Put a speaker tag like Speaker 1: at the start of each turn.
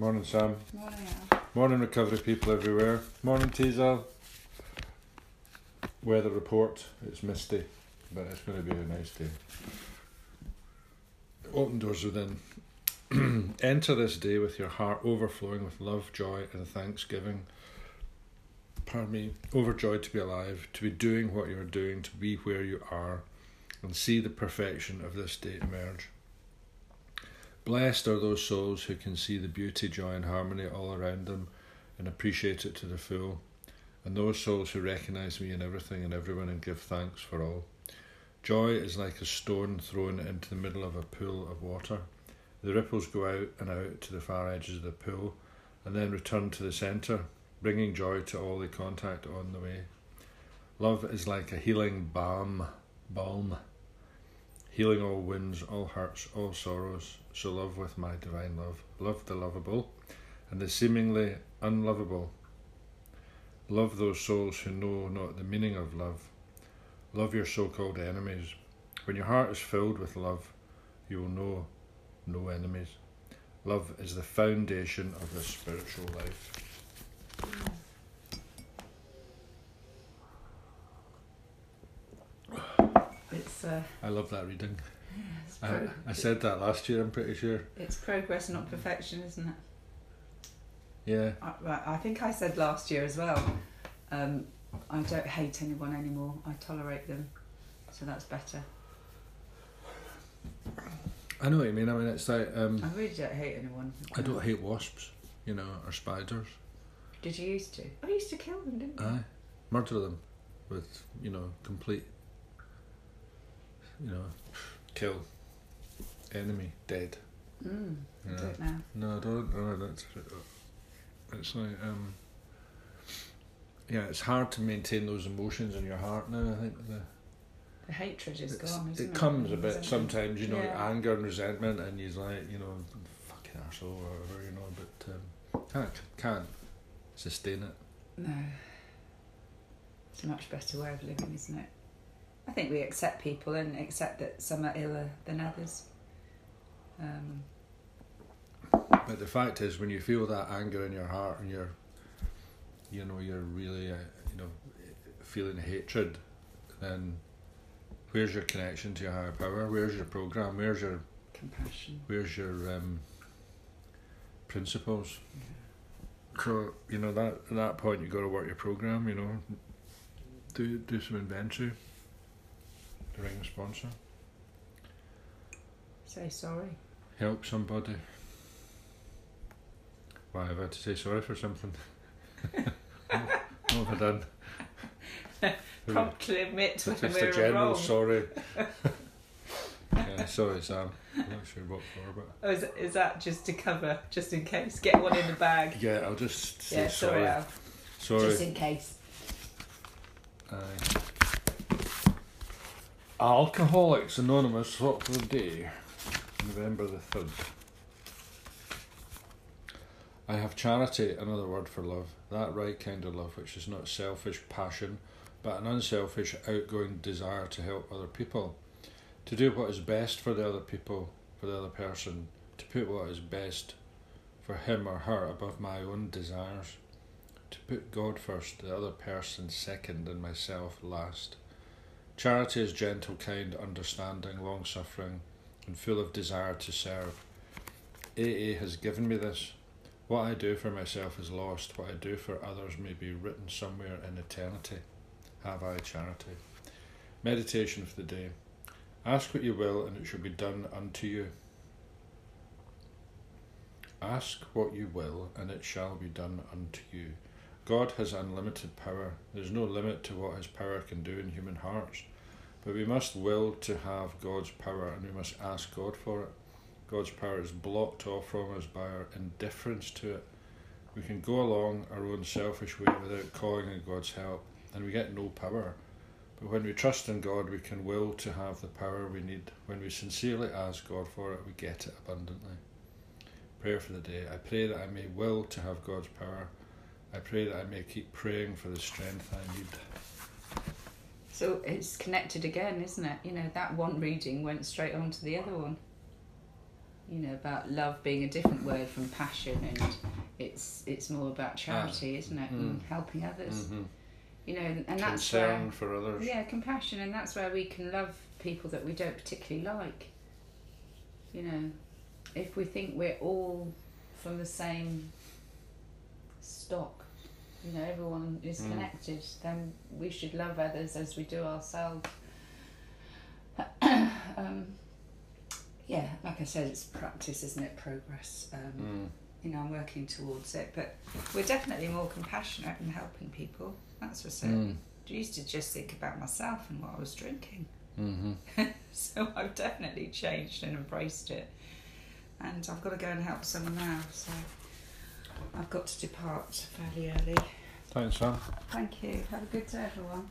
Speaker 1: Morning, Sam.
Speaker 2: Morning, Al.
Speaker 1: Morning, recovery people everywhere. Morning, Teasel. Weather report. It's misty, but it's going to be a nice day. Open doors within. Enter this day with your heart overflowing with love, joy, and thanksgiving. Pardon me. Overjoyed to be alive, to be doing what you're doing, to be where you are, and see the perfection of this day emerge. Blessed are those souls who can see the beauty, joy, and harmony all around them and appreciate it to the full, and those souls who recognize me in everything and everyone and give thanks for all. Joy is like a stone thrown into the middle of a pool of water. The ripples go out and out to the far edges of the pool and then return to the centre, bringing joy to all they contact on the way. Love is like a healing balm, balm, healing all wounds, all hurts, all sorrows. So love with my divine love. Love the lovable and the seemingly unlovable. Love those souls who know not the meaning of love. Love your so called enemies. When your heart is filled with love, you will know no enemies. Love is the foundation of the spiritual life.
Speaker 2: It's uh,
Speaker 1: I love that reading. I,
Speaker 2: pro-
Speaker 1: I said that last year, I'm pretty sure.
Speaker 2: it's progress, not perfection, isn't it?
Speaker 1: Yeah.
Speaker 2: I, right, I think I said last year as well. Um, I don't hate anyone anymore. I tolerate them, so that's better.
Speaker 1: I know what you mean. I mean, it's like,
Speaker 2: I
Speaker 1: um,
Speaker 2: really don't hate anyone.
Speaker 1: I don't hate wasps, you know, or spiders.
Speaker 2: Did you used to? I used to kill them, didn't I?
Speaker 1: Aye. Murder them with, you know, complete, you know, kill, enemy, dead.
Speaker 2: Mm, I
Speaker 1: Yeah.
Speaker 2: don't know.
Speaker 1: No, I don't. No, that's. It's like um. Yeah, it's hard to maintain those emotions in your heart now. I think the,
Speaker 2: The hatred is gone. Isn't it,
Speaker 1: it comes a bit
Speaker 2: Resentment.
Speaker 1: sometimes, you know,
Speaker 2: Yeah.
Speaker 1: anger and resentment, and he's like, you know, fucking asshole or whatever, you know, but um, can't can't sustain it.
Speaker 2: No. It's a much better way of living, isn't it? I think we accept people and accept that some are iller than others. Um,
Speaker 1: But the fact is, when you feel that anger in your heart and you're, you know, you're really, uh, you know, feeling hatred, then where's your connection to your higher power? Where's your program? Where's your
Speaker 2: compassion.
Speaker 1: where's your um, principles? So you know that at that point you got to work your program. You know, do do some inventory. Ring sponsor.
Speaker 2: Say sorry.
Speaker 1: Help somebody. Why have I had to say sorry for something? what have I done?
Speaker 2: Promptly admit when
Speaker 1: Just
Speaker 2: we're
Speaker 1: a general
Speaker 2: wrong.
Speaker 1: sorry. yeah, sorry, Sam. I'm not sure what for, but
Speaker 2: Oh, is, is that just to cover, just in case? Get one in the bag.
Speaker 1: yeah, I'll just say
Speaker 2: Yeah, sorry,
Speaker 1: sorry. Sorry.
Speaker 2: Just in case.
Speaker 1: Aye. Alcoholics Anonymous thought for the day, November the 3rd. I have charity, another word for love, that right kind of love which is not selfish passion, but an unselfish, outgoing desire to help other people, to do what is best for the other people, for the other person, to put what is best for him or her above my own desires. To put God first, the other person second, and myself last. Charity is gentle, kind, understanding, long suffering, and full of desire to serve. AA has given me this. What I do for myself is lost, what I do for others may be written somewhere in eternity. Have I charity? Meditation for the day. Ask what you will, and it shall be done unto you. Ask what you will, and it shall be done unto you. God has unlimited power. There's no limit to what His power can do in human hearts. But we must will to have God's power and we must ask God for it. God's power is blocked off from us by our indifference to it. We can go along our own selfish way without calling on God's help, and we get no power. But when we trust in God, we can will to have the power we need. When we sincerely ask God for it, we get it abundantly. Prayer for the day. I pray that I may will to have God's power. I pray that I may keep praying for the strength I need.
Speaker 2: So it's connected again, isn't it? You know, that one reading went straight on to the other one. you know, about love being a different word from passion, and it's it's more about charity, isn't it, and
Speaker 1: Mm.
Speaker 2: helping others.
Speaker 1: Mhm.
Speaker 2: You know, and that's
Speaker 1: Concern
Speaker 2: where
Speaker 1: for others.
Speaker 2: yeah, compassion, and that's where we can love people that we don't particularly like. You know, if we think we're all from the same stock, you know, everyone is
Speaker 1: Mm.
Speaker 2: connected, then we should love others as we do ourselves. um, yeah, like I said, it's practice, isn't it? Progress. Um,
Speaker 1: Mm.
Speaker 2: You know, I'm working towards it, but we're definitely more compassionate in helping people. That's for certain.
Speaker 1: Mm.
Speaker 2: I used to just think about myself and what I was drinking.
Speaker 1: Mhm.
Speaker 2: So I've definitely changed and embraced it. And I've got to go and help someone now, so I've got to depart fairly early.
Speaker 1: Thanks, Sam.
Speaker 2: Thank you. Have a good day, everyone.